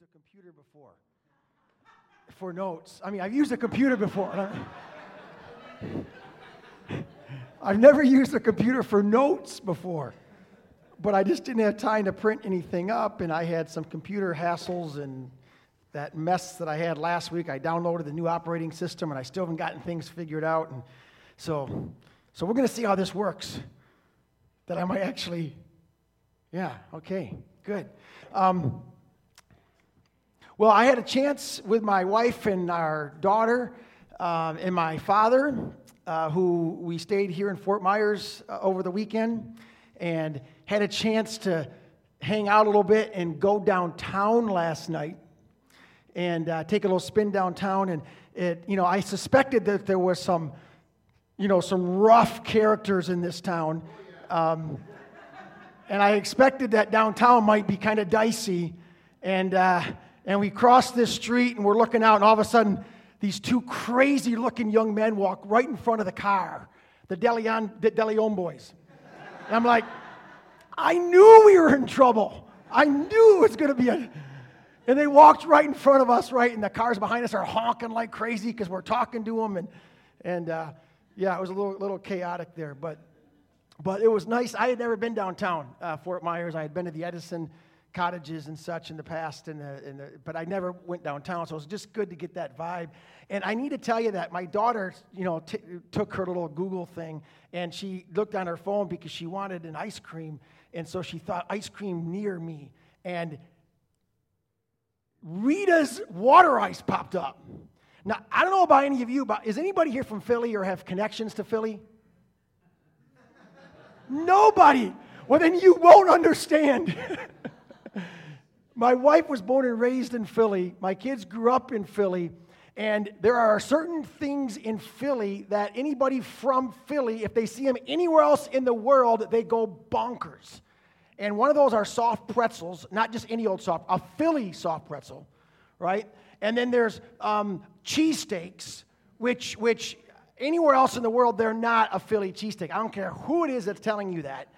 used a computer before for notes. I mean, I've used a computer before. I've never used a computer for notes before, but I just didn't have time to print anything up, and I had some computer hassles and that mess that I had last week. I downloaded the new operating system, and I still haven't gotten things figured out. And so, so we're going to see how this works. That I might actually, yeah, okay, good. Um, well, I had a chance with my wife and our daughter um, and my father, uh, who we stayed here in Fort Myers uh, over the weekend, and had a chance to hang out a little bit and go downtown last night and uh, take a little spin downtown. And it, you know, I suspected that there was some, you know, some rough characters in this town. Um, and I expected that downtown might be kind of dicey. And, uh, and we cross this street and we're looking out, and all of a sudden, these two crazy looking young men walk right in front of the car, the DeLeon, the DeLeon boys. And I'm like, I knew we were in trouble. I knew it was going to be a. And they walked right in front of us, right? And the cars behind us are honking like crazy because we're talking to them. And, and uh, yeah, it was a little, little chaotic there. But, but it was nice. I had never been downtown, uh, Fort Myers. I had been to the Edison cottages and such in the past, in the, in the, but I never went downtown, so it was just good to get that vibe. And I need to tell you that my daughter, you know, t- took her little Google thing and she looked on her phone because she wanted an ice cream, and so she thought ice cream near me, and Rita's water ice popped up. Now I don't know about any of you, but is anybody here from Philly or have connections to Philly? Nobody. Well, then you won't understand. My wife was born and raised in Philly. My kids grew up in Philly. And there are certain things in Philly that anybody from Philly, if they see them anywhere else in the world, they go bonkers. And one of those are soft pretzels, not just any old soft, a Philly soft pretzel, right? And then there's um, cheesesteaks, which, which anywhere else in the world, they're not a Philly cheesesteak. I don't care who it is that's telling you that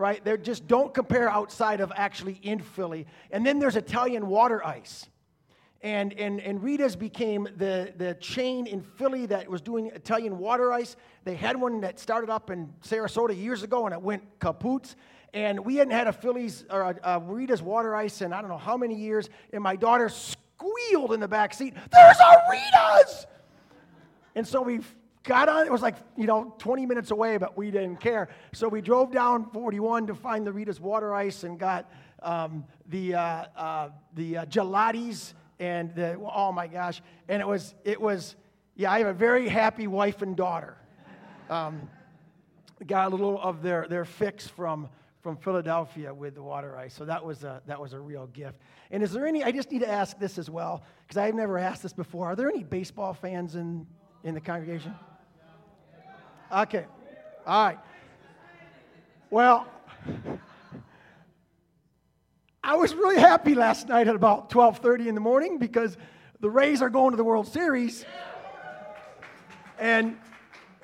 right? They just don't compare outside of actually in Philly. And then there's Italian water ice. And, and, and Rita's became the, the chain in Philly that was doing Italian water ice. They had one that started up in Sarasota years ago and it went kaput. And we hadn't had a Philly's or a, a Rita's water ice in I don't know how many years. And my daughter squealed in the back seat, There's a Rita's! And so we got on, it was like, you know, 20 minutes away, but we didn't care. So we drove down 41 to find the Rita's water ice and got um, the, uh, uh, the uh, gelatis and the, oh my gosh. And it was, it was, yeah, I have a very happy wife and daughter. Um, got a little of their, their fix from, from Philadelphia with the water ice. So that was, a, that was a real gift. And is there any, I just need to ask this as well, because I've never asked this before. Are there any baseball fans in, in the congregation? Okay. All right. Well, I was really happy last night at about 12:30 in the morning because the Rays are going to the World Series. And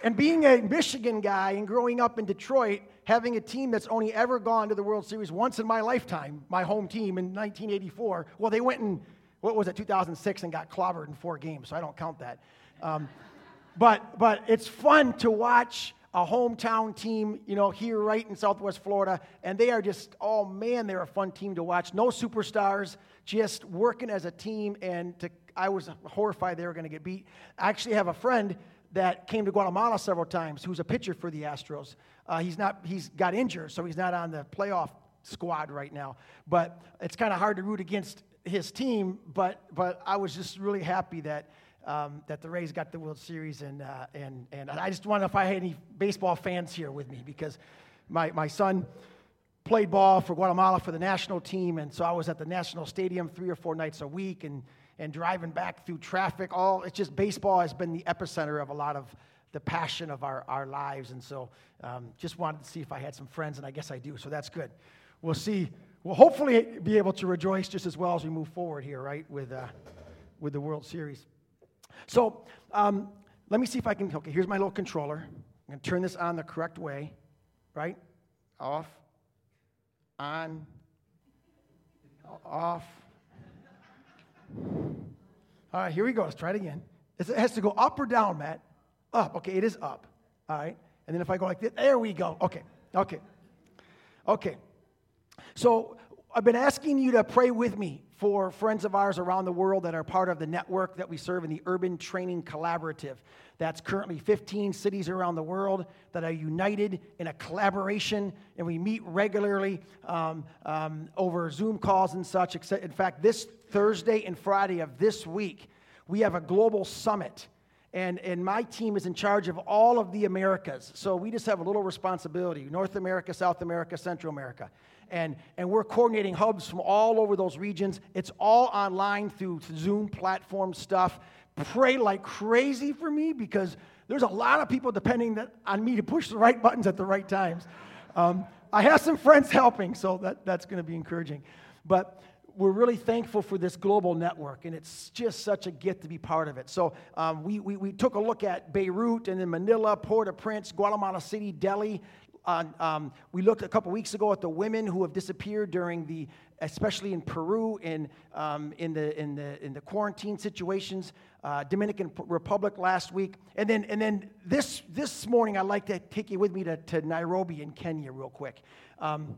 and being a Michigan guy and growing up in Detroit, having a team that's only ever gone to the World Series once in my lifetime, my home team in 1984. Well, they went in what was it, 2006, and got clobbered in four games, so I don't count that. Um, but, but it's fun to watch a hometown team, you know, here right in Southwest Florida, and they are just, oh man, they're a fun team to watch. No superstars, just working as a team, and to, I was horrified they were going to get beat. I actually have a friend that came to Guatemala several times who's a pitcher for the Astros. Uh, he's not, he's got injured, so he's not on the playoff squad right now. But it's kind of hard to root against his team, but, but I was just really happy that um, that the Rays got the World Series, and, uh, and, and I just wonder if I had any baseball fans here with me because my, my son played ball for Guatemala for the national team, and so I was at the national stadium three or four nights a week and, and driving back through traffic. All it's just baseball has been the epicenter of a lot of the passion of our, our lives, and so um, just wanted to see if I had some friends, and I guess I do, so that's good. We'll see. We'll hopefully be able to rejoice just as well as we move forward here, right, with, uh, with the World Series. So um, let me see if I can. Okay, here's my little controller. I'm going to turn this on the correct way, right? Off, on, off, All right, here we go. Let's try it again. It has to go up or down, Matt? Up. Okay, it is up. All right. And then if I go like this, there we go. Okay. Okay. Okay. So I've been asking you to pray with me for friends of ours around the world that are part of the network that we serve in the Urban Training Collaborative. That's currently 15 cities around the world that are united in a collaboration, and we meet regularly um, um, over Zoom calls and such. In fact, this Thursday and Friday of this week, we have a global summit. And, and my team is in charge of all of the Americas. So we just have a little responsibility North America, South America, Central America and, and we're coordinating hubs from all over those regions. It's all online through Zoom platform stuff. Pray like crazy for me because there's a lot of people depending on me to push the right buttons at the right times. Um, I have some friends helping, so that, that's going to be encouraging. But we're really thankful for this global network, and it's just such a gift to be part of it. So um, we, we, we, took a look at Beirut and then Manila, Port-au-Prince, Guatemala City, Delhi, um, we looked a couple weeks ago at the women who have disappeared during the, especially in Peru, in, um, in, the, in, the, in the quarantine situations, uh, Dominican Republic last week. And then, and then this, this morning, I'd like to take you with me to, to Nairobi in Kenya, real quick. Um,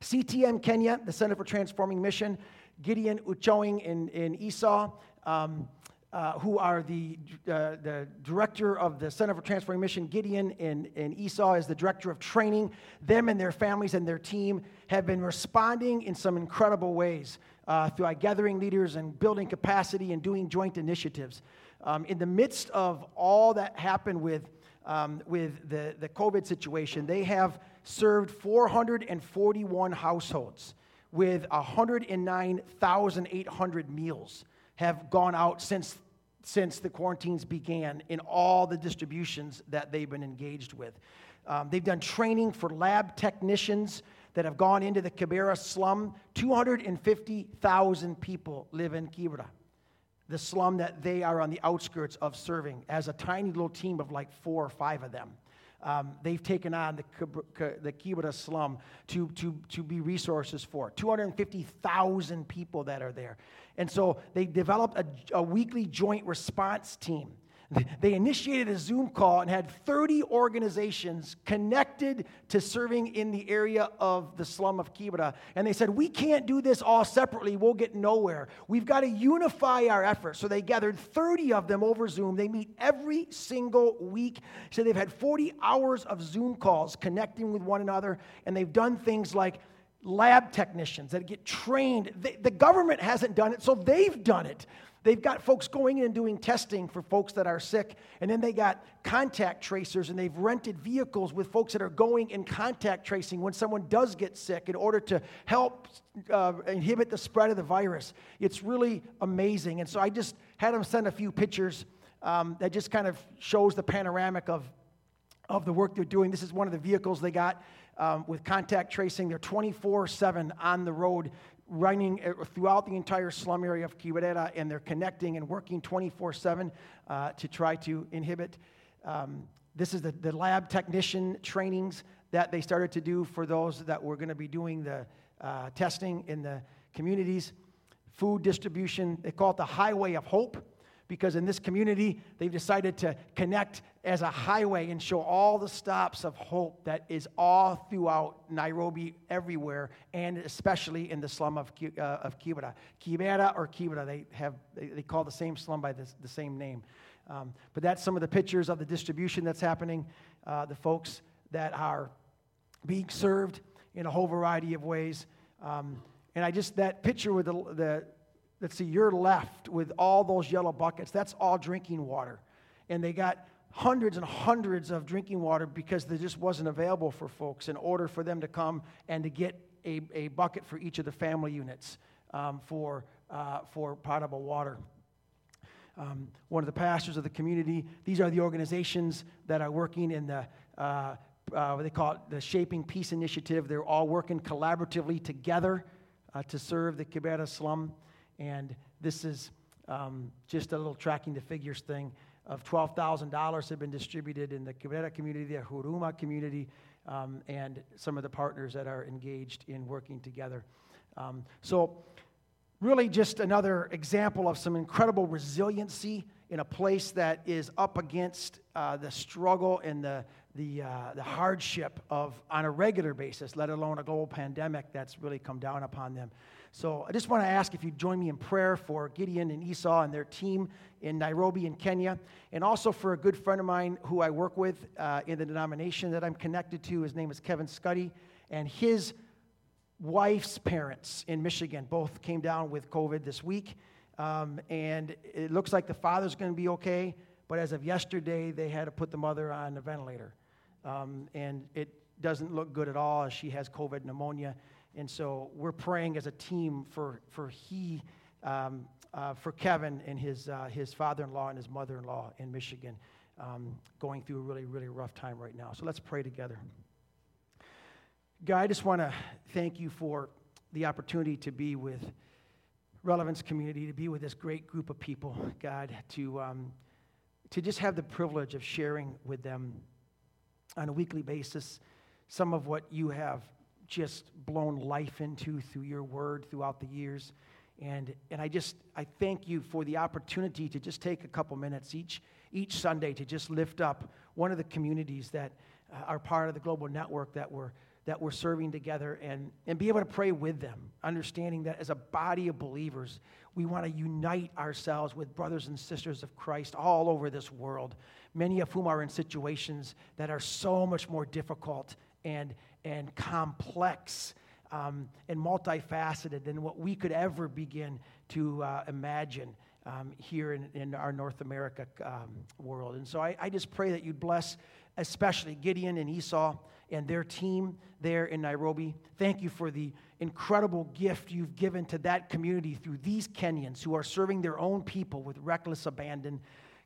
CTM Kenya, the Center for Transforming Mission, Gideon Uchoing in, in Esau. Um, uh, who are the, uh, the director of the Center for Transforming Mission, Gideon and, and Esau is the director of training. Them and their families and their team have been responding in some incredible ways uh, through gathering leaders and building capacity and doing joint initiatives. Um, in the midst of all that happened with, um, with the, the COVID situation, they have served 441 households with 109,800 meals have gone out since, since the quarantines began in all the distributions that they've been engaged with. Um, they've done training for lab technicians that have gone into the Kibera slum. 250,000 people live in Kibera, the slum that they are on the outskirts of serving as a tiny little team of like four or five of them. Um, they've taken on the, the Kibera slum to, to, to be resources for. 250,000 people that are there. And so they developed a, a weekly joint response team. They initiated a Zoom call and had 30 organizations connected to serving in the area of the slum of Kibera. And they said, We can't do this all separately. We'll get nowhere. We've got to unify our efforts. So they gathered 30 of them over Zoom. They meet every single week. So they've had 40 hours of Zoom calls connecting with one another. And they've done things like lab technicians that get trained. The government hasn't done it, so they've done it. They've got folks going in and doing testing for folks that are sick, and then they got contact tracers, and they've rented vehicles with folks that are going in contact tracing when someone does get sick in order to help uh, inhibit the spread of the virus. It's really amazing. And so I just had them send a few pictures um, that just kind of shows the panoramic of, of the work they're doing. This is one of the vehicles they got um, with contact tracing. They're 24 7 on the road, running uh, throughout the entire slum area of Kibera, and they're connecting and working 24 uh, 7 to try to inhibit. Um, this is the, the lab technician trainings that they started to do for those that were going to be doing the uh, testing in the communities. Food distribution, they call it the Highway of Hope because in this community, they've decided to connect as a highway and show all the stops of hope that is all throughout Nairobi, everywhere, and especially in the slum of, uh, of Kibera. Kibera or Kibera, they, have, they, call the same slum by this, the same name. Um, but that's some of the pictures of the distribution that's happening, uh, the folks that are being served in a whole variety of ways. Um, and I just, that picture with the, the let's see, you're left with all those yellow buckets. That's all drinking water. And they got hundreds and hundreds of drinking water because there just wasn't available for folks in order for them to come and to get a, a bucket for each of the family units um, for, uh, for potable water. Um, one of the pastors of the community, these are the organizations that are working in the uh, uh, what they call it the Shaping Peace Initiative. They're all working collaboratively together uh, to serve the Kibera slum. And this is um, just a little tracking the figures thing of $12,000 have been distributed in the Kibera community, the Huruma community, um, and some of the partners that are engaged in working together. Um, so really just another example of some incredible resiliency in a place that is up against uh, the struggle and the, the, uh, the hardship of on a regular basis, let alone a global pandemic that's really come down upon them. So I just want to ask if you join me in prayer for Gideon and Esau and their team in Nairobi in Kenya, and also for a good friend of mine who I work with uh, in the denomination that I'm connected to. His name is Kevin Scuddy, and his wife's parents in Michigan both came down with COVID this week. Um, and it looks like the father's going to be okay, but as of yesterday, they had to put the mother on a ventilator. Um, and it doesn't look good at all as she has COVID pneumonia. And so we're praying as a team for, for he, um, uh, for Kevin and his, uh, his father-in-law and his mother-in-law in Michigan, um, going through a really, really rough time right now. So let's pray together. God, I just want to thank you for the opportunity to be with Relevance community, to be with this great group of people, God, to, um, to just have the privilege of sharing with them on a weekly basis some of what you have just blown life into through your word throughout the years. And, and I just, I thank you for the opportunity to just take a couple minutes each, each Sunday to just lift up one of the communities that uh, are part of the global network that we're that we're serving together and, and be able to pray with them, understanding that as a body of believers, we want to unite ourselves with brothers and sisters of Christ all over this world, many of whom are in situations that are so much more difficult and, and complex um, and multifaceted than what we could ever begin to uh, imagine. Um, here in, in, our North America um, world. And so I, I just pray that you'd bless, especially Gideon and Esau and their team there in Nairobi. Thank you for the incredible gift you've given to that community through these Kenyans who are serving their own people with reckless abandon.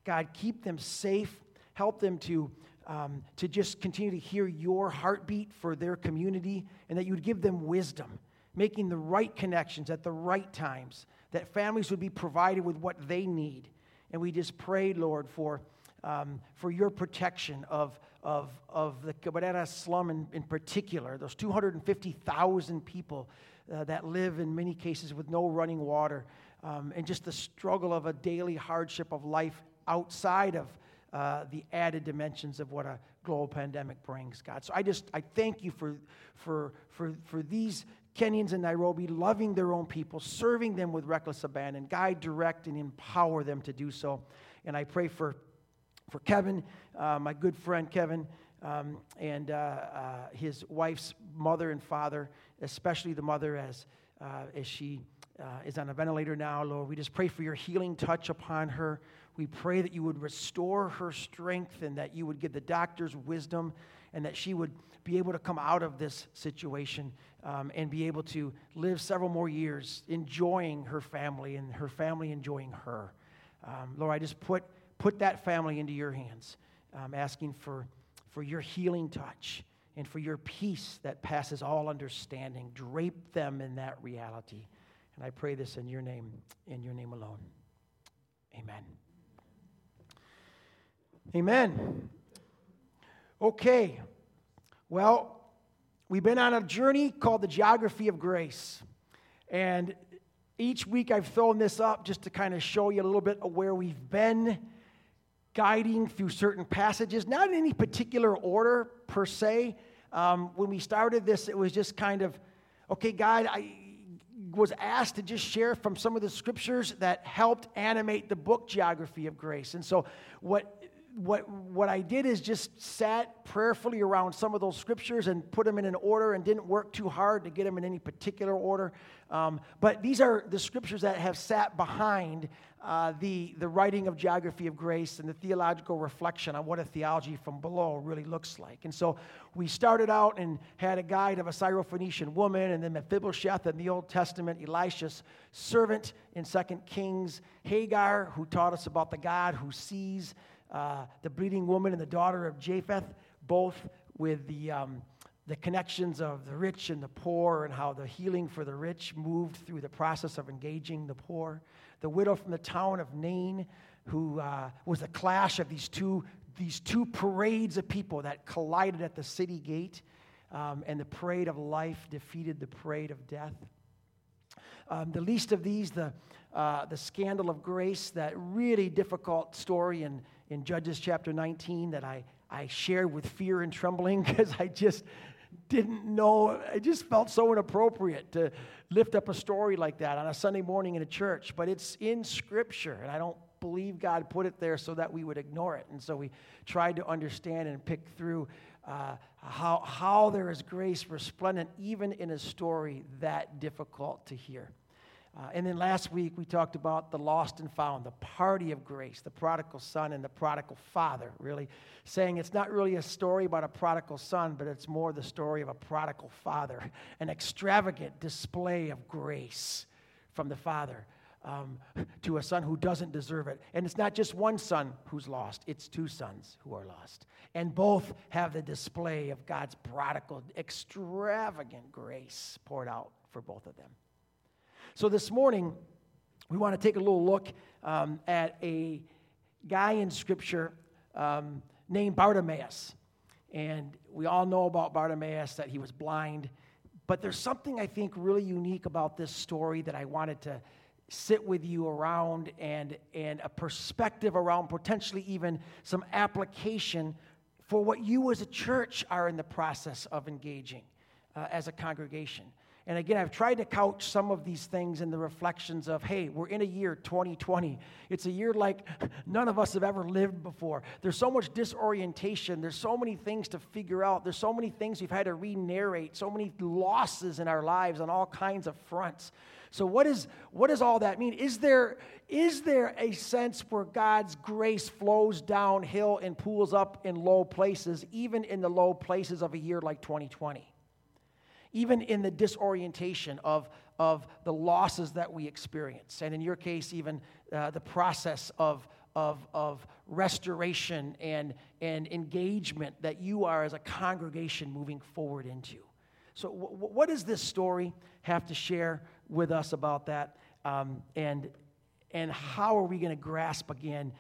God, keep them safe. Help them to, um, to just continue to hear your heartbeat for their community and that you would give them wisdom, making the right connections at the right times, that families would be provided with what they need. And we just pray, Lord, for, um, for your protection of of, of the Kibera slum in, in particular, those 250,000 people uh, that live in many cases with no running water, um, and just the struggle of a daily hardship of life outside of uh, the added dimensions of what a global pandemic brings, God. So I just, I thank you for, for, for, for these Kenyans in Nairobi loving their own people, serving them with reckless abandon. Guide, direct, and empower them to do so. And I pray for for Kevin, uh, my good friend Kevin, um, and uh, uh, his wife's mother and father, especially the mother as, uh, as she uh, is on a ventilator now, Lord. We just pray for your healing touch upon her. We pray that you would restore her strength and that you would give the doctors wisdom and that she would be able to come out of this situation um, and be able to live several more years enjoying her family and her family enjoying her. Um, Lord, I just put put that family into your hands, um, asking for, for your healing touch and for your peace that passes all understanding. Drape them in that reality. And I pray this in your name, in your name alone. Amen. Amen. Okay. Well, we've been on a journey called the Geography of Grace. And each week I've thrown this up just to kind of show you a little bit of where we've been guiding through certain passages, not in any particular order per se. Um, when we started this, it was just kind of, okay, God, I was asked to just share from some of the scriptures that helped animate the book Geography of Grace. And so, what what, what I did is just sat prayerfully around some of those scriptures and put them in an order and didn't work too hard to get them in any particular order. Um, but these are the scriptures that have sat behind uh, the, the writing of Geography of Grace and the theological reflection on what a theology from below really looks like. And so we started out and had a guide of a Syrophoenician woman, and then Mephibosheth in the Old Testament, Elisha's servant in Second Kings, Hagar, who taught us about the God who sees uh, the bleeding woman and the daughter of Japheth, both with the, um, the connections of the rich and the poor and how the healing for the rich moved through the process of engaging the poor. The widow from the town of Nain, who uh, was a clash of these two, these two parades of people that collided at the city gate. Um, and the parade of life defeated the parade of death. Um, the least of these, the, uh, the scandal of grace, that really difficult story in, in Judges chapter 19 that I, I shared with fear and trembling because I just didn't know. I just felt so inappropriate to lift up a story like that on a Sunday morning in a church. But it's in Scripture, and I don't believe God put it there so that we would ignore it. And so we tried to understand and pick through uh, how, how there is grace resplendent even in a story that difficult to hear. Uh, and then last week we talked about the lost and found, the party of grace, the prodigal son and the prodigal father, really saying it's not really a story about a prodigal son, but it's more the story of a prodigal father, an extravagant display of grace from the father um, to a son who doesn't deserve it. And it's not just one son who's lost, it's two sons who are lost. And both have the display of God's prodigal, extravagant grace poured out for both of them. So this morning, we want to take a little look um, at a guy in Scripture um, named Bartimaeus. And we all know about Bartimaeus that he was blind. But there's something I think really unique about this story that I wanted to sit with you around and, and a perspective around potentially even some application for what you as a church are in the process of engaging uh, as a congregation. And again, I've tried to couch some of these things in the reflections of, hey, we're in a year 2020. It's a year like none of us have ever lived before. There's so much disorientation. There's so many things to figure out. There's so many things we've had to re narrate, so many losses in our lives on all kinds of fronts. So, what, is, what does all that mean? Is there, is there a sense where God's grace flows downhill and pools up in low places, even in the low places of a year like 2020? Even in the disorientation of, of the losses that we experience. And in your case, even uh, the process of, of, of restoration and, and engagement that you are as a congregation moving forward into. So, w- what does this story have to share with us about that? Um, and, and how are we going to grasp again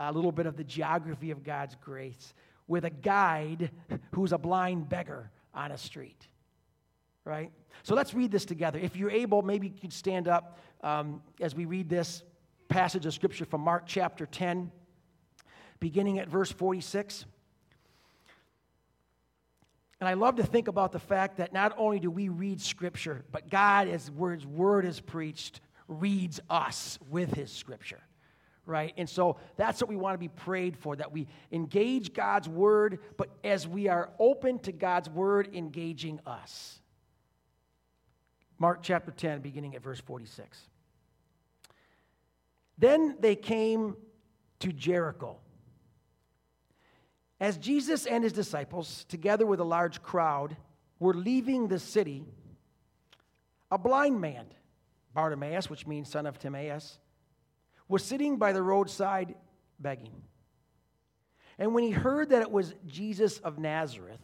a little bit of the geography of God's grace with a guide who's a blind beggar on a street? Right? So let's read this together. If you're able, maybe you could stand up um, as we read this passage of Scripture from Mark chapter 10, beginning at verse 46. And I love to think about the fact that not only do we read Scripture, but God, as His word is preached, reads us with His Scripture right? And so that's what we want to be prayed for that we engage God's word, but as we are open to God's word engaging us. Mark chapter 10, beginning at verse 46. Then they came to Jericho. As Jesus and his disciples, together with a large crowd, were leaving the city, a blind man, Bartimaeus, which means son of Timaeus, was sitting by the roadside begging. And when he heard that it was Jesus of Nazareth,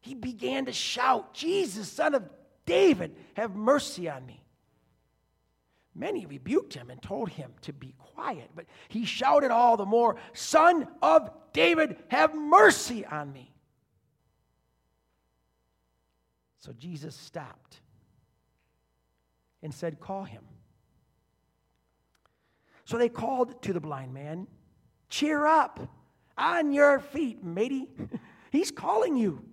he began to shout, Jesus, son of David, have mercy on me. Many rebuked him and told him to be quiet, but he shouted all the more, Son of David, have mercy on me. So Jesus stopped and said, Call him. So they called to the blind man, Cheer up, on your feet, matey. He's calling you.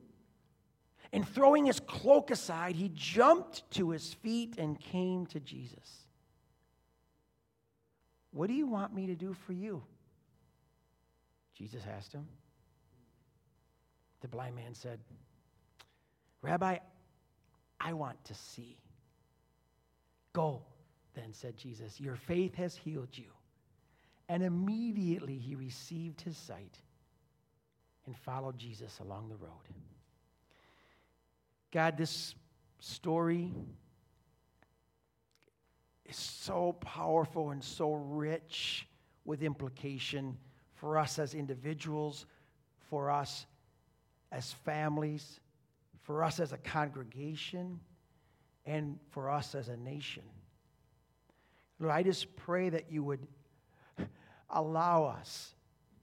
And throwing his cloak aside, he jumped to his feet and came to Jesus. What do you want me to do for you? Jesus asked him. The blind man said, Rabbi, I want to see. Go, then said Jesus. Your faith has healed you. And immediately he received his sight and followed Jesus along the road. God, this story is so powerful and so rich with implication for us as individuals, for us as families, for us as a congregation, and for us as a nation. Lord, I just pray that you would allow us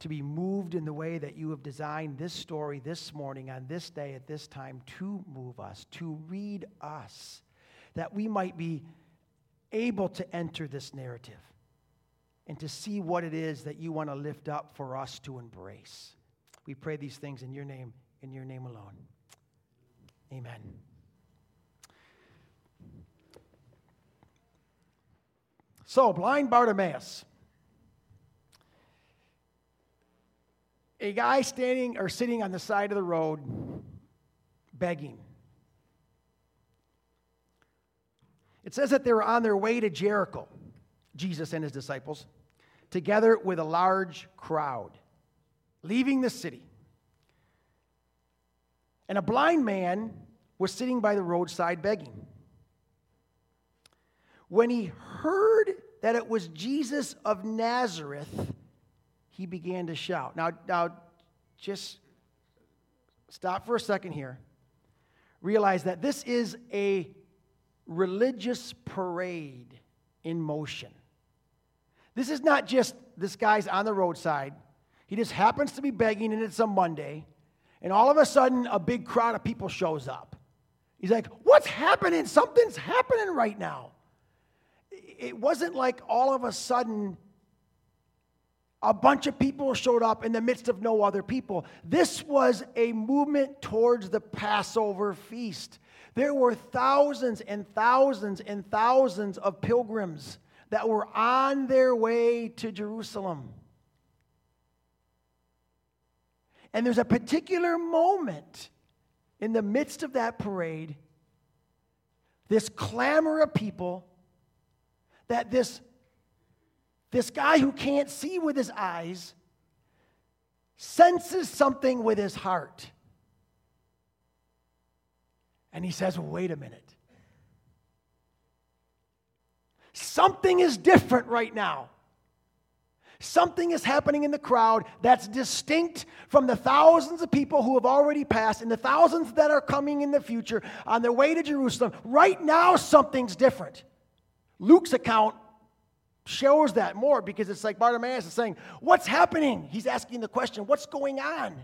to be moved in the way that you have designed this story this morning, on this day, at this time, to move us, to read us, that we might be able to enter this narrative and to see what it is that you want to lift up for us to embrace. We pray these things in your name, in your name alone. Amen. So, blind Bartimaeus. A guy standing or sitting on the side of the road begging. It says that they were on their way to Jericho, Jesus and his disciples, together with a large crowd, leaving the city. And a blind man was sitting by the roadside begging. When he heard that it was Jesus of Nazareth, he began to shout. Now, now just stop for a second here. Realize that this is a religious parade in motion. This is not just this guy's on the roadside. He just happens to be begging, and it's a Monday, and all of a sudden, a big crowd of people shows up. He's like, What's happening? Something's happening right now. It wasn't like all of a sudden a bunch of people showed up in the midst of no other people. This was a movement towards the Passover feast. There were thousands and thousands and thousands of pilgrims that were on their way to Jerusalem. And there's a particular moment in the midst of that parade, this clamor of people, that this, this guy who can't see with his eyes senses something with his heart. And he says, wait a minute. Something is different right now. Something is happening in the crowd that's distinct from the thousands of people who have already passed and the thousands that are coming in the future on their way to Jerusalem. Right now, something's different. Luke's account shows that more because it's like Bartimaeus is saying, What's happening? He's asking the question, What's going on?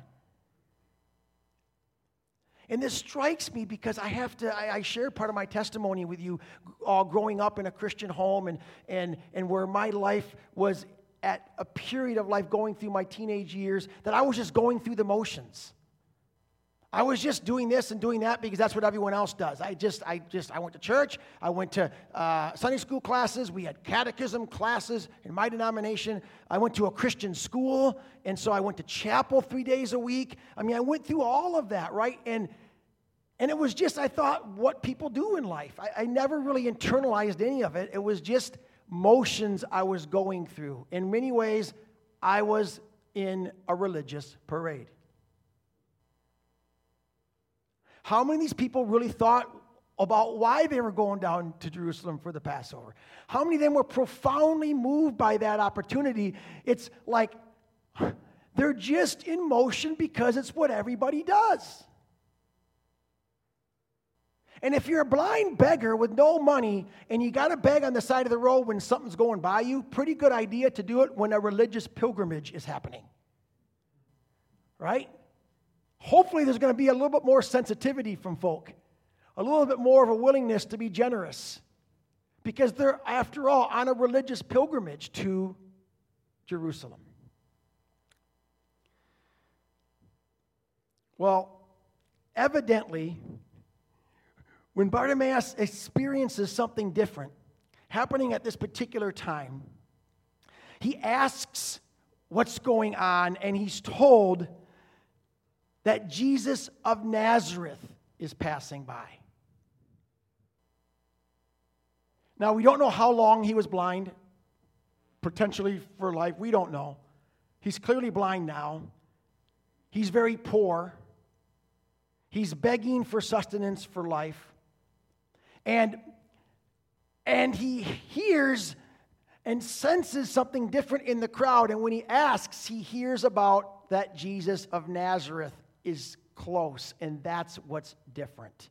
And this strikes me because I have to, I, I part of my testimony with you all growing up in a Christian home and, and, and where my life was at a period of life going through my teenage years that I was just going through the motions. I was just doing this and doing that because that's what everyone else does. I just, I just, I went to church. I went to uh, Sunday school classes. We had catechism classes in my denomination. I went to a Christian school, and so I went to chapel three days a week. I mean, I went through all of that, right? And and it was just, I thought, what people do in life. I, I never really internalized any of it. It was just motions I was going through. In many ways, I was in a religious parade. How many of these people really thought about why they were going down to Jerusalem for the Passover? How many of them were profoundly moved by that opportunity? It's like they're just in motion because it's what everybody does. And if you're a blind beggar with no money and you got to beg on the side of the road when something's going by you, pretty good idea to do it when a religious pilgrimage is happening. Right? Hopefully, there's going to be a little bit more sensitivity from folk, a little bit more of a willingness to be generous because they're, after all, on a religious pilgrimage to Jerusalem. Well, evidently, when Bartimaeus experiences something different happening at this particular time, he asks what's going on, and he's told that Jesus of Nazareth is passing by. Now, we don't know how long he was blind, potentially for life. We don't know. He's clearly blind now. He's very poor. He's begging for sustenance for life. And, and he hears and senses something different in the crowd. And when he asks, he hears about that Jesus of Nazareth is close, and that's what's different.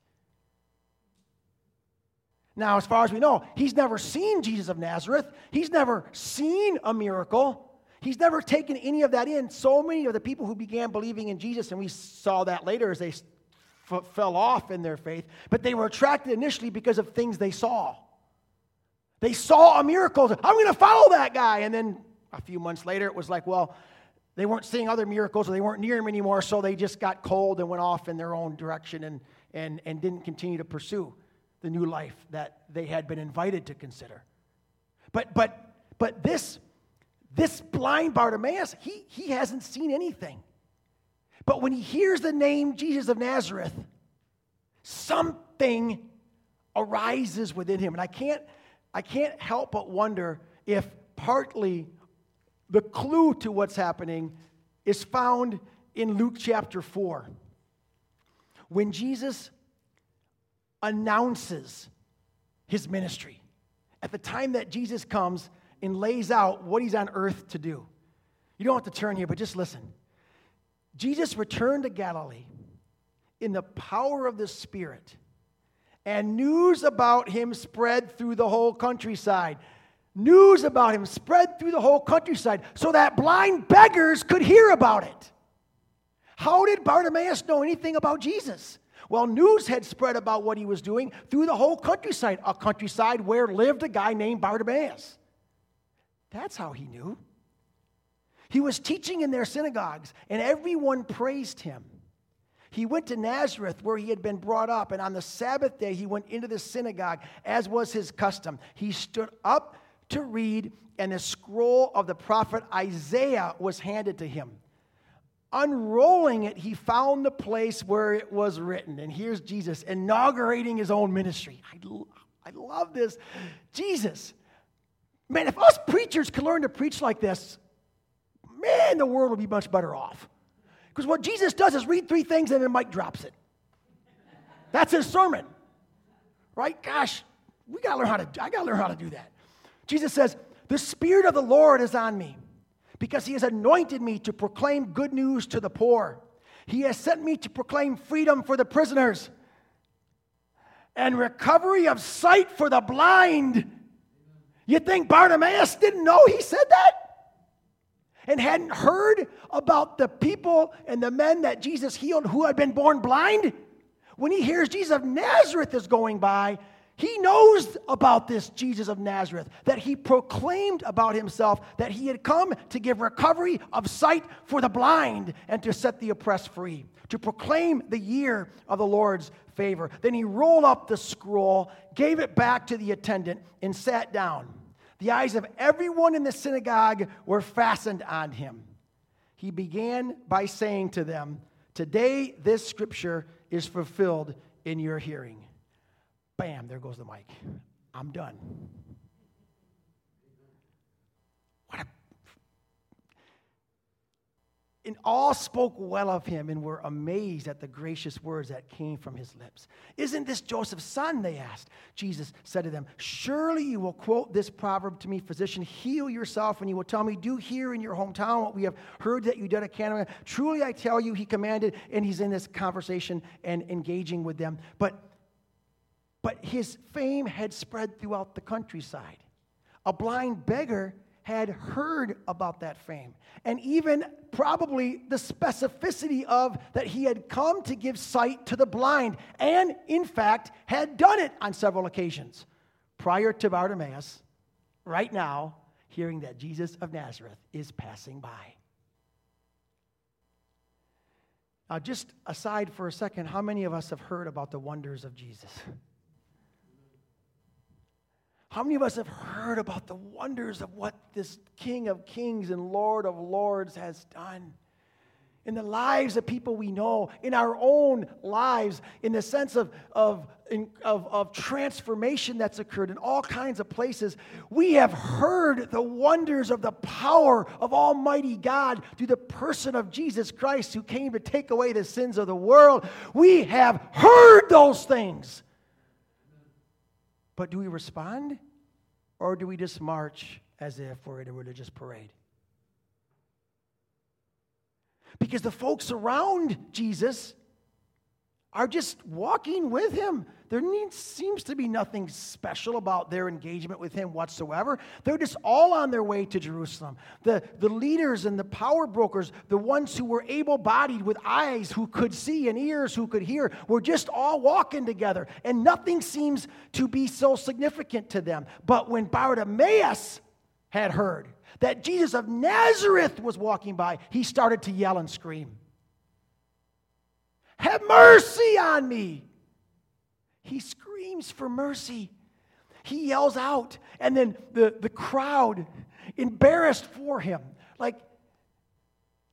Now, as far as we know, he's never seen Jesus of Nazareth. He's never seen a miracle. He's never taken any of that in. So many of the people who began believing in Jesus, and we saw that later as they f- fell off in their faith, but they were attracted initially because of things they saw. They saw a miracle. I'm going to follow that guy. And then a few months later, it was like, well, they weren't seeing other miracles or they weren't near him anymore, so they just got cold and went off in their own direction and, and, and didn't continue to pursue the new life that they had been invited to consider. But, but, but this, this blind Bartimaeus, he, he hasn't seen anything. But when he hears the name Jesus of Nazareth, something arises within him. And I can't, I can't help but wonder if partly the clue to what's happening is found in Luke chapter 4. When Jesus announces his ministry, at the time that Jesus comes and lays out what he's on earth to do. You don't have to turn here, but just listen. Jesus returned to Galilee in the power of the Spirit, and news about him spread through the whole countryside. News about him spread through the whole countryside so that blind beggars could hear about it. How did Bartimaeus know anything about Jesus? Well, news had spread about what he was doing through the whole countryside, a countryside where lived a guy named Bartimaeus. That's how he knew. He was teaching in their synagogues, and everyone praised him. He went to Nazareth, where he had been brought up, and on the Sabbath day he went into the synagogue, as was his custom. He stood up to read, and the scroll of the prophet Isaiah was handed to him. Unrolling it, he found the place where it was written. And here's Jesus inaugurating his own ministry. I, I love this. Jesus. Man, if us preachers could learn to preach like this, man, the world would be much better off. Because what Jesus does is read three things and then mic drops it. That's his sermon. Right? Gosh, we gotta learn how to, I gotta learn how to do that. Jesus says, The Spirit of the Lord is on me because he has anointed me to proclaim good news to the poor. He has sent me to proclaim freedom for the prisoners and recovery of sight for the blind. You think Bartimaeus didn't know he said that? And hadn't heard about the people and the men that Jesus healed who had been born blind? When he hears Jesus of Nazareth is going by, he knows about this Jesus of Nazareth, that he proclaimed about himself that he had come to give recovery of sight for the blind and to set the oppressed free, to proclaim the year of the Lord's favor. Then he rolled up the scroll, gave it back to the attendant, and sat down. The eyes of everyone in the synagogue were fastened on him. He began by saying to them, Today this scripture is fulfilled in your hearing. Bam, there goes the mic. I'm done. What a. And all spoke well of him and were amazed at the gracious words that came from his lips. Isn't this Joseph's son? They asked. Jesus said to them, Surely you will quote this proverb to me, Physician, heal yourself, and you will tell me, Do here in your hometown what we have heard that you did at Cana. Truly I tell you, he commanded, and he's in this conversation and engaging with them. But but his fame had spread throughout the countryside. A blind beggar had heard about that fame, and even probably the specificity of that he had come to give sight to the blind, and in fact had done it on several occasions prior to Bartimaeus, right now, hearing that Jesus of Nazareth is passing by. Now, just aside for a second, how many of us have heard about the wonders of Jesus? How many of us have heard about the wonders of what this King of Kings and Lord of Lords has done? In the lives of people we know, in our own lives, in the sense of, of, in, of, of transformation that's occurred in all kinds of places, we have heard the wonders of the power of Almighty God through the person of Jesus Christ who came to take away the sins of the world. We have heard those things. But do we respond? Or do we just march as if we're in a religious parade? Because the folks around Jesus are just walking with him. There needs, seems to be nothing special about their engagement with him whatsoever. They're just all on their way to Jerusalem. The, the leaders and the power brokers, the ones who were able bodied with eyes who could see and ears who could hear, were just all walking together. And nothing seems to be so significant to them. But when Bartimaeus had heard that Jesus of Nazareth was walking by, he started to yell and scream. Have mercy on me. He screams for mercy. He yells out, and then the, the crowd, embarrassed for him, like,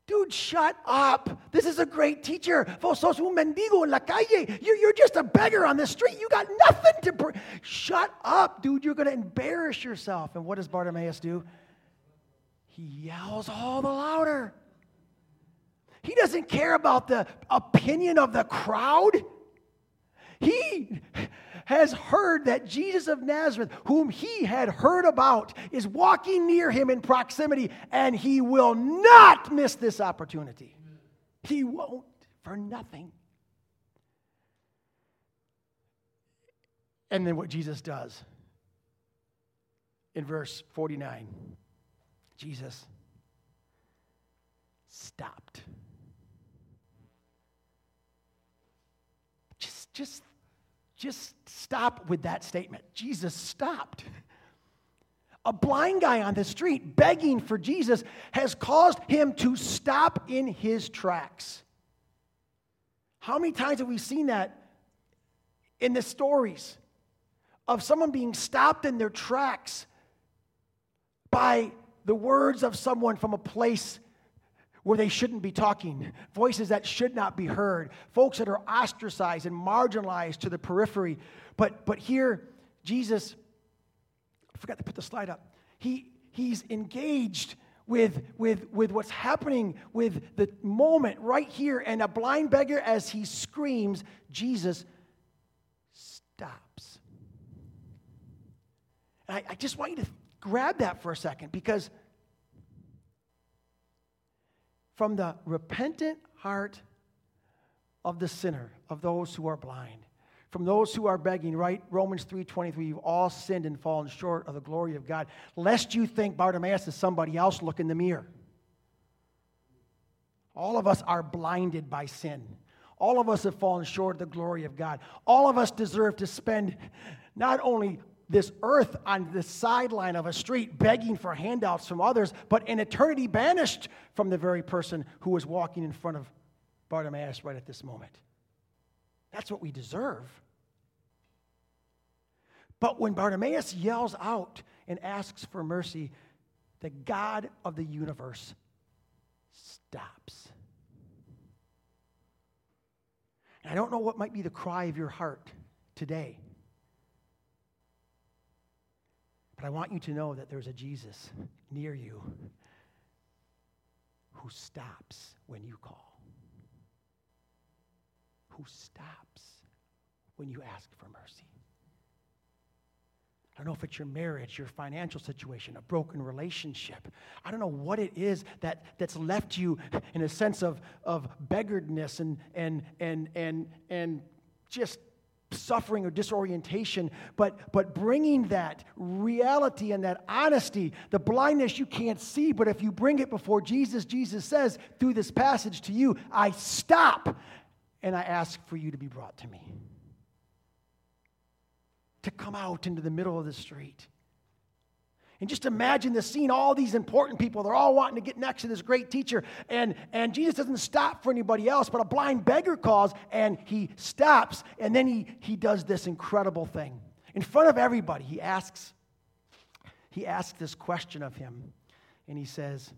dude, shut up. This is a great teacher. Vos un mendigo en la calle. You're, you're just a beggar on the street. You got nothing to bring. Shut up, dude. You're going to embarrass yourself. And what does Bartimaeus do? He yells all the louder. He doesn't care about the opinion of the crowd. He has heard that Jesus of Nazareth, whom he had heard about, is walking near him in proximity, and he will not miss this opportunity. He won't for nothing. And then what Jesus does in verse 49 Jesus stopped. Just, just stop with that statement. Jesus stopped. A blind guy on the street begging for Jesus has caused him to stop in his tracks. How many times have we seen that in the stories of someone being stopped in their tracks by the words of someone from a place where they shouldn't be talking, voices that should not be heard, folks that are ostracized and marginalized to the periphery. But, but here, Jesus, I forgot to put the slide up. He, he's engaged with, with, with what's happening with the moment right here, and a blind beggar, as he screams, Jesus stops. And I, I just want you to grab that for a second because from the repentant heart of the sinner, of those who are blind, from those who are begging, right? Romans 3:23, you've all sinned and fallen short of the glory of God, lest you think Bartimaeus is somebody else, look in the mirror. All of us are blinded by sin. All of us have fallen short of the glory of God. All of us deserve to spend not only this earth on the sideline of a street begging for handouts from others, but an eternity banished from the very person who was walking in front of Bartimaeus right at this moment. That's what we deserve. But when Bartimaeus yells out and asks for mercy, the God of the universe stops. And I don't know what might be the cry of your heart today. But I want you to know that there's a Jesus near you who stops when you call, who stops when you ask for mercy. I don't know if it's your marriage, your financial situation, a broken relationship. I don't know what it is that, that's left you in a sense of, of beggaredness and, and, and, and, and just suffering or disorientation, but, but bringing that reality and that honesty, the blindness you can't see, but if you bring it before Jesus, Jesus says through this passage to you, I stop and I ask for you to be brought to me. To come out into the middle of the street and just imagine the scene all these important people, they're all wanting to get next to this great teacher. And, and Jesus doesn't stop for anybody else, but a blind beggar calls and he stops. And then he, he does this incredible thing. In front of everybody, he asks, he asks this question of him. And he says,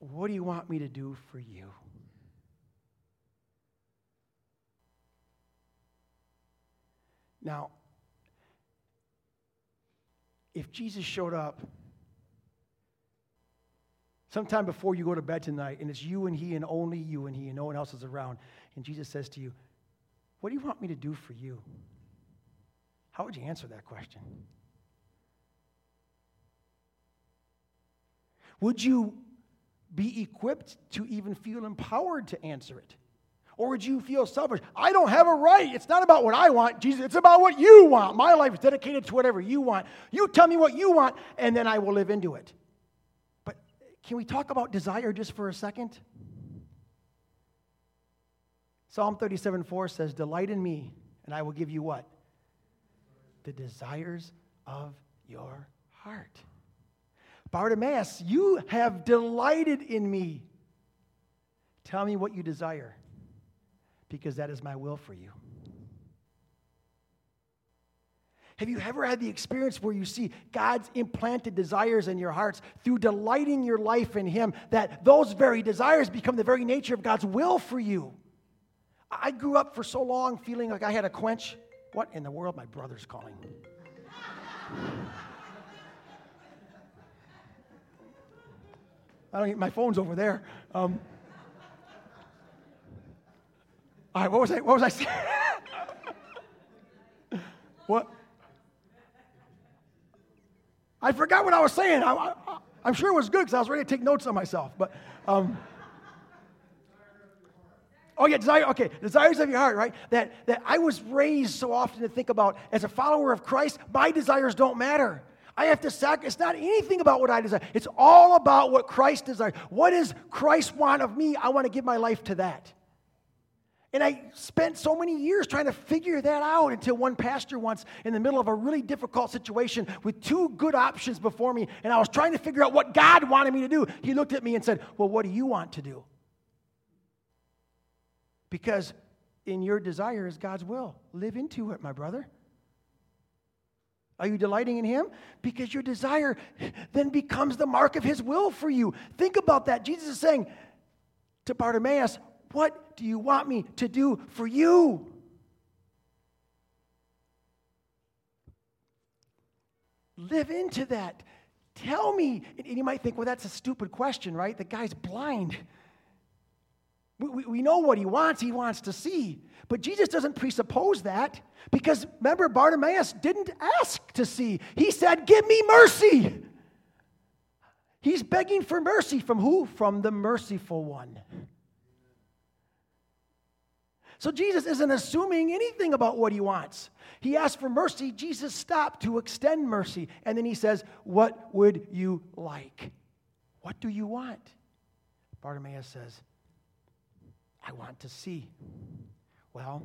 What do you want me to do for you? Now, if Jesus showed up sometime before you go to bed tonight and it's you and he and only you and he and no one else is around, and Jesus says to you, What do you want me to do for you? How would you answer that question? Would you be equipped to even feel empowered to answer it? Or would you feel selfish? I don't have a right. It's not about what I want, Jesus. It's about what you want. My life is dedicated to whatever you want. You tell me what you want, and then I will live into it. But can we talk about desire just for a second? Psalm 37 4 says, Delight in me, and I will give you what? The desires of your heart. Bartimaeus, you have delighted in me. Tell me what you desire, because that is my will for you. Have you ever had the experience where you see God's implanted desires in your hearts through delighting your life in Him, that those very desires become the very nature of God's will for you? I grew up for so long feeling like I had a quench. What in the world? My brother's calling. I don't. My phone's over there. Um, all right. What was I? What was I saying? what? I forgot what I was saying. I, am sure it was good because I was ready to take notes on myself. But. Um, Oh, yeah, desire, okay, desires of your heart, right? That, that I was raised so often to think about as a follower of Christ, my desires don't matter. I have to sacrifice. It's not anything about what I desire. It's all about what Christ desires. What does Christ want of me? I want to give my life to that. And I spent so many years trying to figure that out until one pastor once, in the middle of a really difficult situation with two good options before me, and I was trying to figure out what God wanted me to do. He looked at me and said, Well, what do you want to do? Because in your desire is God's will. Live into it, my brother. Are you delighting in Him? Because your desire then becomes the mark of His will for you. Think about that. Jesus is saying to Bartimaeus, What do you want me to do for you? Live into that. Tell me. And you might think, well, that's a stupid question, right? The guy's blind. We, we know what he wants, he wants to see. But Jesus doesn't presuppose that because remember, Bartimaeus didn't ask to see. He said, Give me mercy. He's begging for mercy from who? From the merciful one. So Jesus isn't assuming anything about what he wants. He asked for mercy. Jesus stopped to extend mercy. And then he says, What would you like? What do you want? Bartimaeus says, I want to see. Well,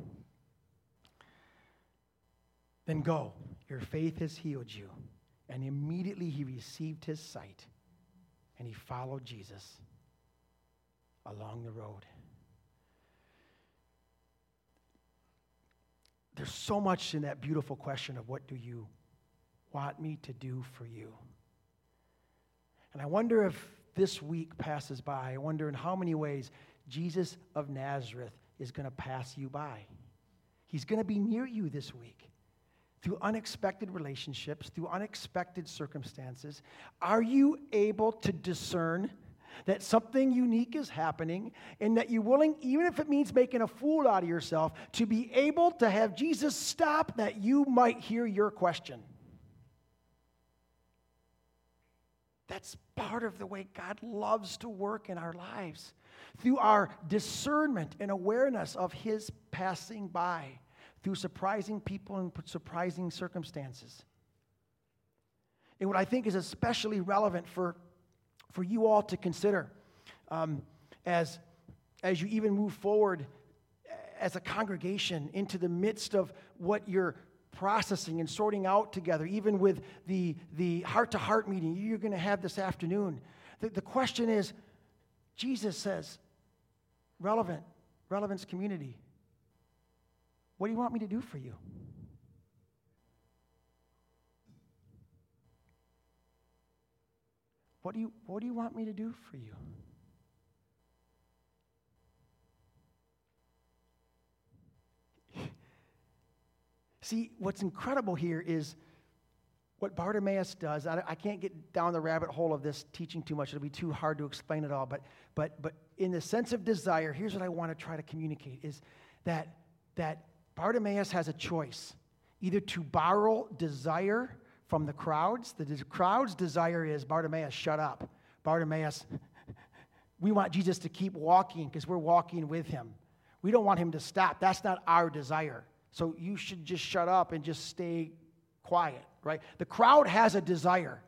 then go. Your faith has healed you. And immediately he received his sight and he followed Jesus along the road. There's so much in that beautiful question of what do you want me to do for you? And I wonder if this week passes by, I wonder in how many ways Jesus of Nazareth is going to pass you by. He's going to be near you this week through unexpected relationships, through unexpected circumstances. Are you able to discern that something unique is happening and that you're willing, even if it means making a fool out of yourself, to be able to have Jesus stop that you might hear your question? That's part of the way God loves to work in our lives through our discernment and awareness of His passing by, through surprising people and surprising circumstances. And what I think is especially relevant for, for you all to consider um, as, as you even move forward as a congregation into the midst of what you're processing and sorting out together, even with the, the heart-to-heart meeting you're going to have this afternoon. The, the question is, Jesus says, relevant, relevance community, what do you want me to do for you? What do you, what do you want me to do for you? See, what's incredible here is what Bartimaeus does. I, I, can't get down the rabbit hole of this teaching too much. It'll be too hard to explain it all. But, but, but in the sense of desire, here's what I want to try to communicate is that, that Bartimaeus has a choice either to borrow desire from the crowds. The crowd's desire is Bartimaeus, shut up. Bartimaeus, we want Jesus to keep walking because we're walking with him. We don't want him to stop. That's not our desire. So you should just shut up and just stay quiet, right? The crowd has a desire.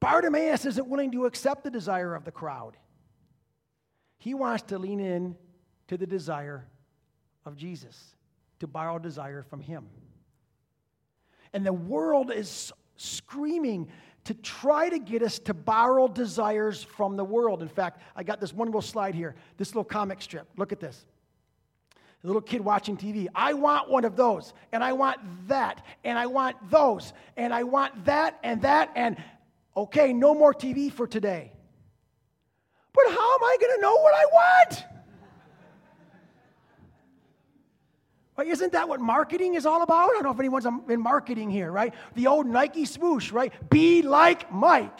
Bartimaeus isn't willing to accept the desire of the crowd. He wants to lean in to the desire of Jesus, to borrow desire from him. And the world is screaming to try to get us to borrow desires from the world. In fact, I got this one little slide here, this little comic strip. Look at this. A little kid watching TV. I want one of those, and I want that, and I want those, and I want that, and that, and okay, no more TV for today. But how am I going to know what I want? Well, isn't that what marketing is all about? I don't know if anyone's um, in marketing here, right? The old Nike swoosh, right? Be like Mike.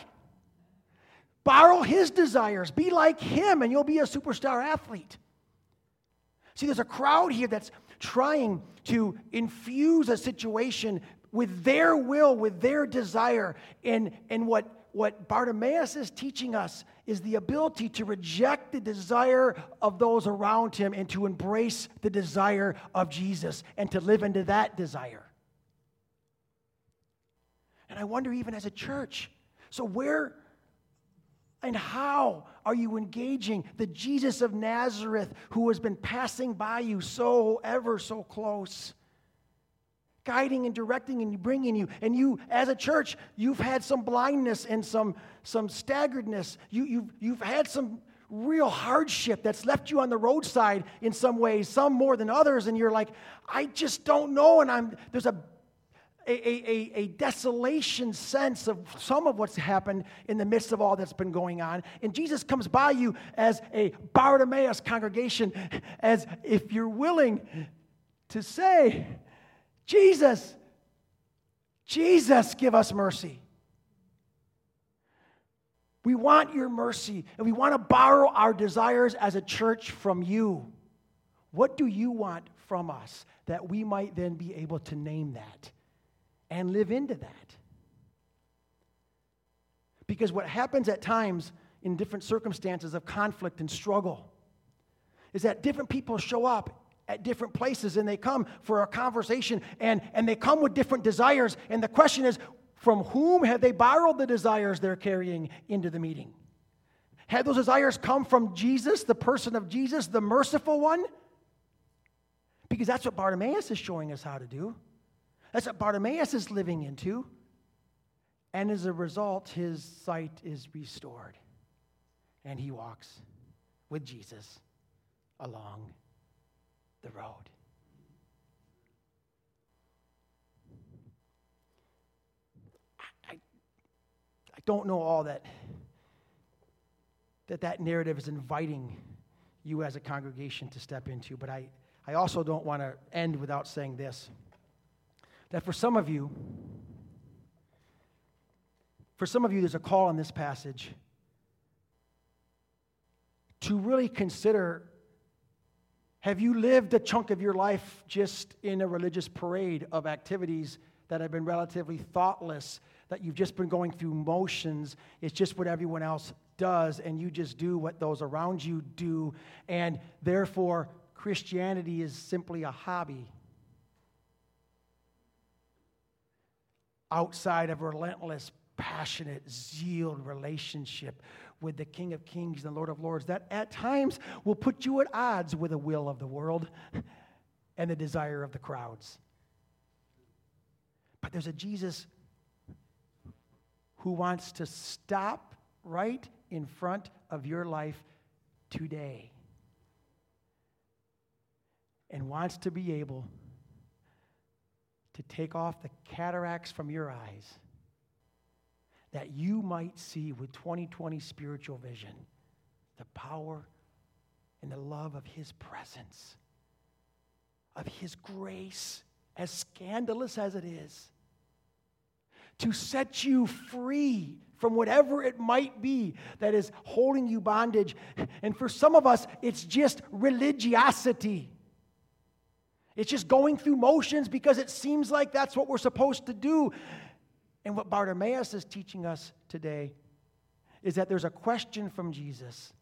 Borrow his desires. Be like him, and you'll be a superstar athlete. See, there's a crowd here that's trying to infuse a situation with their will, with their desire. And, and what, what Bartimaeus is teaching us is the ability to reject the desire of those around him and to embrace the desire of Jesus and to live into that desire. And I wonder, even as a church, so where and how are you engaging the Jesus of Nazareth who has been passing by you so ever so close? Guiding and directing and bringing you. And you, as a church, you've had some blindness and some, some staggeredness. You, you've, you've had some real hardship that's left you on the roadside in some ways, some more than others. And you're like, I just don't know. And I'm, there's a a, a, a, desolation sense of some of what's happened in the midst of all that's been going on. And Jesus comes by you as a Bartimaeus congregation, as if you're willing to say, Jesus, Jesus, give us mercy. We want your mercy and we want to borrow our desires as a church from you. What do you want from us that we might then be able to name that and live into that? Because what happens at times in different circumstances of conflict and struggle is that different people show up at different places and they come for a conversation and, and they come with different desires. And the question is, from whom have they borrowed the desires they're carrying into the meeting? Had those desires come from Jesus, the person of Jesus, the merciful one? Because that's what Bartimaeus is showing us how to do. That's what Bartimaeus is living into. And as a result, his sight is restored. And he walks with Jesus along the road. I, I don't know all that that that narrative is inviting you as a congregation to step into, but I, I also don't want to end without saying this. That for some of you, for some of you, there's a call in this passage to really consider have you lived a chunk of your life just in a religious parade of activities that have been relatively thoughtless, that you've just been going through motions? It's just what everyone else does, and you just do what those around you do, and therefore Christianity is simply a hobby. Outside of relentless, passionate, zeal relationship with the King of Kings and the Lord of Lords that at times will put you at odds with the will of the world and the desire of the crowds. But there's a Jesus who wants to stop right in front of your life today and wants to be able to take off the cataracts from your eyes that you might see with 2020 spiritual vision the power and the love of His presence, of His grace, as scandalous as it is, to set you free from whatever it might be that is holding you bondage. And for some of us, it's just religiosity. It's just going through motions because it seems like that's what we're supposed to do. And what Bartimaeus is teaching us today is that there's a question from Jesus,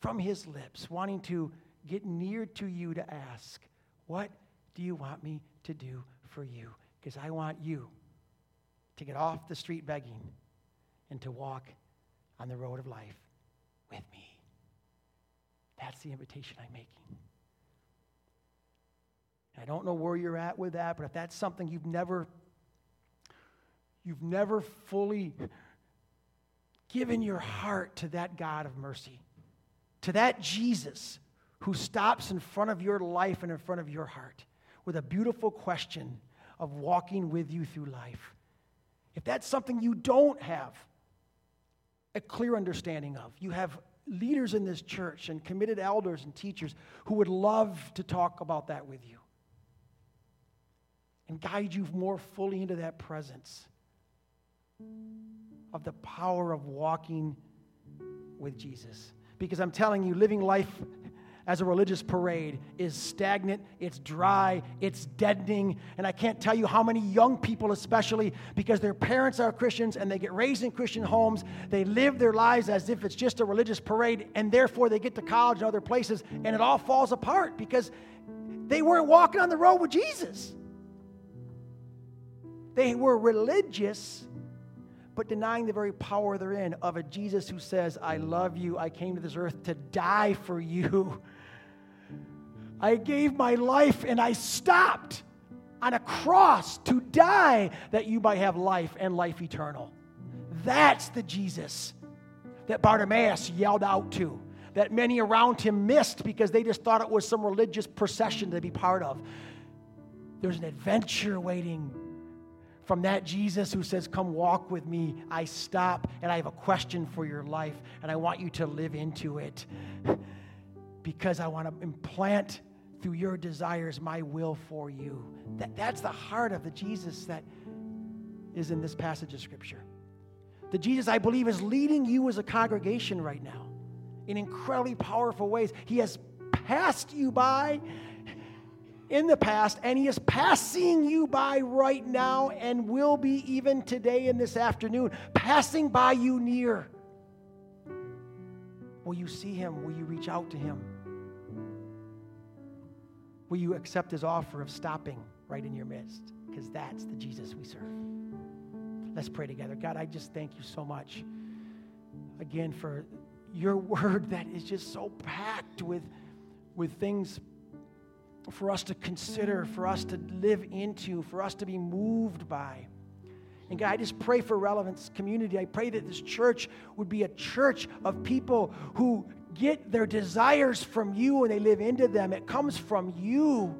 from his lips, wanting to get near to you to ask, What do you want me to do for you? Because I want you to get off the street begging and to walk on the road of life with me. That's the invitation I'm making. I don't know where you're at with that, but if that's something you've never you've never fully given your heart to that God of mercy, to that Jesus who stops in front of your life and in front of your heart with a beautiful question of walking with you through life. If that's something you don't have a clear understanding of, you have leaders in this church and committed elders and teachers who would love to talk about that with you and guide you more fully into that presence of the power of walking with Jesus. Because I'm telling you, living life as a religious parade is stagnant, it's dry, it's deadening. And I can't tell you how many young people, especially because their parents are Christians and they get raised in Christian homes, they live their lives as if it's just a religious parade, and therefore they get to college and other places, and it all falls apart because they weren't walking on the road with Jesus. They were religious, but denying the very power they're in of a Jesus who says, I love you. I came to this earth to die for you. I gave my life and I stopped on a cross to die that you might have life and life eternal. That's the Jesus that Bartimaeus yelled out to, that many around him missed because they just thought it was some religious procession to be part of. There's an adventure waiting from that Jesus who says, Come walk with me. I stop and I have a question for your life and I want you to live into it because I want to implant through your desires my will for you. That, that's the heart of the Jesus that is in this passage of Scripture. The Jesus, I believe, is leading you as a congregation right now in incredibly powerful ways. He has passed you by in the past, and He is passing you by right now and will be even today and this afternoon, passing by you near. Will you see Him? Will you reach out to Him? Will you accept his offer of stopping right in your midst? Because that's the Jesus we serve. Let's pray together. God, I just thank you so much again for your word that is just so packed with, with things for us to consider, for us to live into, for us to be moved by. And God, I just pray for Relevance Community. I pray that this church would be a church of people who get their desires from you and they live into them. It comes from you.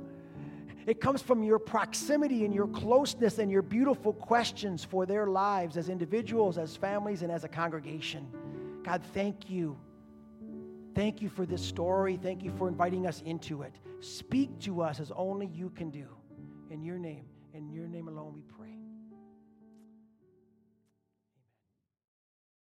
It comes from your proximity and your closeness and your beautiful questions for their lives as individuals, as families, and as a congregation. God, thank you. Thank you for this story. Thank you for inviting us into it. Speak to us as only you can do. In your name, in your name alone, we pray.